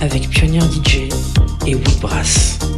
avec Pionnier DJ et Woodbrass. All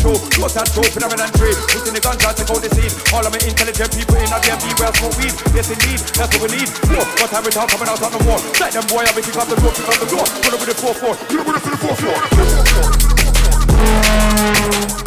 show. Close that show, phenomenon trade. Pushing the guns out, take out the scene. All of my intelligent people in a BMB where I smoke weed. Yes indeed, that's what we need. Whoa, what time we talk coming out on the wall. Like them boy, I'll be kick off the door, kick off the door. Pull up with the 4-4. You know with the 4-4.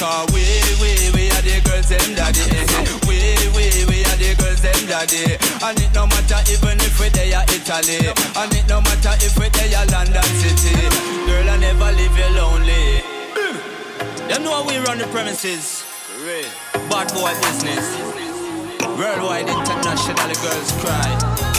Cause we, we, we are the girls, them daddy. We, we, we are the girls, them daddy. And it no matter even if we they are Italy. And it no matter if we they are London City. Girl, I never leave you lonely. Them know how we run the premises. Bad boy business. Worldwide international girls cry.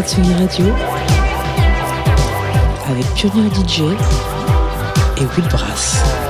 La Radio avec Pionnier DJ et Will Brass.